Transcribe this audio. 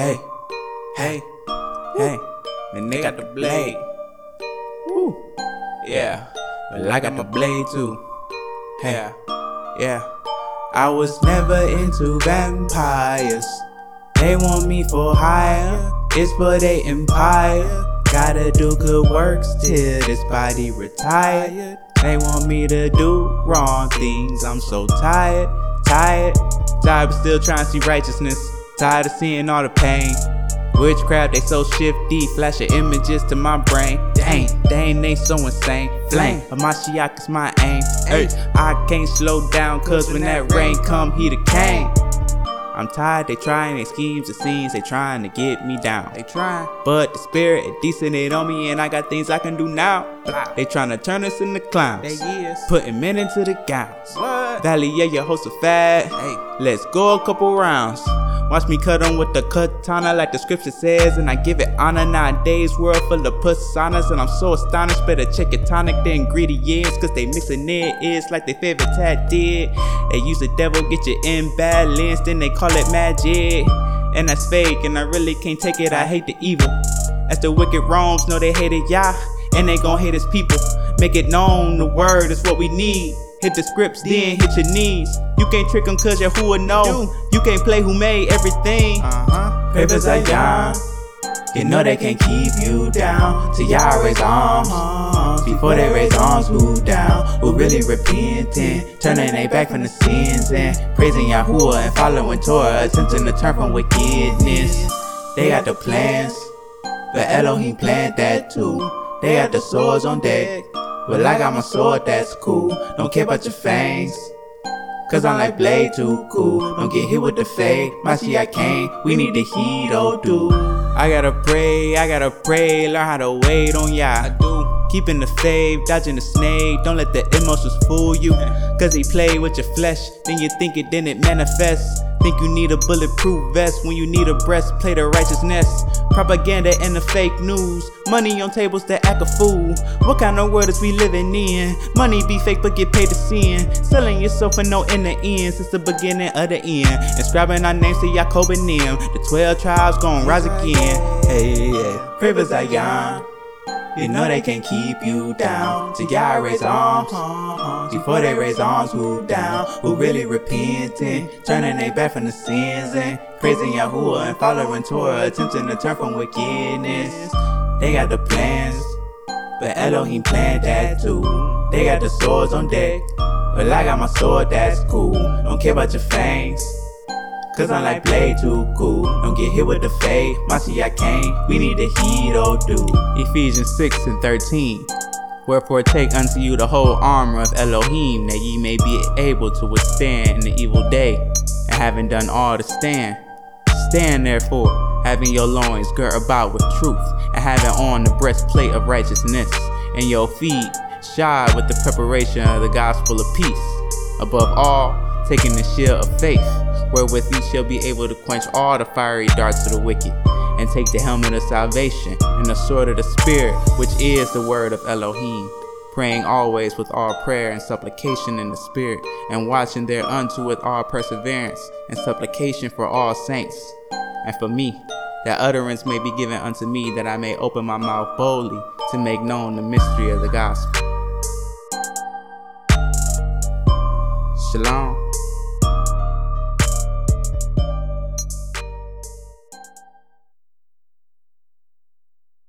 Hey, hey, hey, and they got the blade. Woo, yeah, but I got the blade too. Hey, yeah, I was never into vampires. They want me for hire, it's for they empire. Gotta do good works till this body retired. They want me to do wrong things. I'm so tired, tired, tired, but still trying to see righteousness. Tired of seeing all the pain. Witchcraft, they so shifty, flashing images to my brain. Dang, dang, they so insane. Flame, but a Mashiach is my aim. Hey, I can't slow down, cause when that rain come, he the king. I'm tired, they trying they schemes, it seems they trying to get me down. They trying, but the spirit is decent it on me, and I got things I can do now. They trying to turn us into clowns, they is. putting men into the gowns. What? Valley, yeah, your host a fat. Hey, let's go a couple rounds. Watch me cut on with the katana like the scripture says, and I give it honor. Nowadays, world full of personas, and I'm so astonished. Better check your tonic, the ingredients, cause they mixing it. It's like they favorite tat did. They use the devil, get you imbalanced, then they call it magic. And that's fake, and I really can't take it. I hate the evil. As the wicked roams, know they hate it, yeah, and they gon' hate his people. Make it known, the word is what we need. Hit the scripts, then hit your knees. You can't trick them cause you're who would know. You can't play who made everything. Uh-huh. Papers are young. You know they can't keep you down till y'all raise arms. Before they raise arms, who down? Who really repenting? Turning their back from the sins and praising Yahuwah and following Torah, attempting to turn from wickedness. They got the plans, but Elohim planned that too. They got the swords on deck. Well, I got my sword, that's cool. Don't care about your fangs. Cause I'm like Blade too cool. Don't get hit with the fade. My see I can't. We need the heat, oh dude. I gotta pray, I gotta pray. Learn how to wait on ya. I. Keeping the fave, dodging the snake. Don't let the emotions fool you. Cause they play with your flesh. Then you think it, then it manifests. Think you need a bulletproof vest when you need a breastplate of righteousness. Propaganda and the fake news. Money on tables that act a fool. What kind of world is we living in? Money be fake but get paid to sin. Selling yourself for no in end since the beginning of the end. Inscribing our names to Jacob and them. The 12 tribes gon' rise again. Hey, yeah. Pray Zion. You know they can keep you down till y'all raise arms. Before they raise arms, who down? Who really repenting? Turning their back from the sins and praising Yahuwah and following Torah, attempting to turn from wickedness. They got the plans, but Elohim planned that too. They got the swords on deck, but I got my sword, that's cool. Don't care about your fangs. Cause I'm like Blade too cool. Don't get hit with the fade. My see I can't. We need the heat, oh dude. Ephesians 6 and 13. Wherefore take unto you the whole armor of Elohim, that ye may be able to withstand in the evil day, and having done all to stand. Stand therefore, having your loins girt about with truth, and having on the breastplate of righteousness, and your feet shod with the preparation of the gospel of peace. Above all, taking the shield of faith wherewith ye shall be able to quench all the fiery darts of the wicked, and take the helmet of salvation and the sword of the Spirit, which is the word of Elohim. Praying always with all prayer and supplication in the Spirit, and watching thereunto with all perseverance and supplication for all saints, and for me, that utterance may be given unto me, that I may open my mouth boldly to make known the mystery of the gospel. Shalom.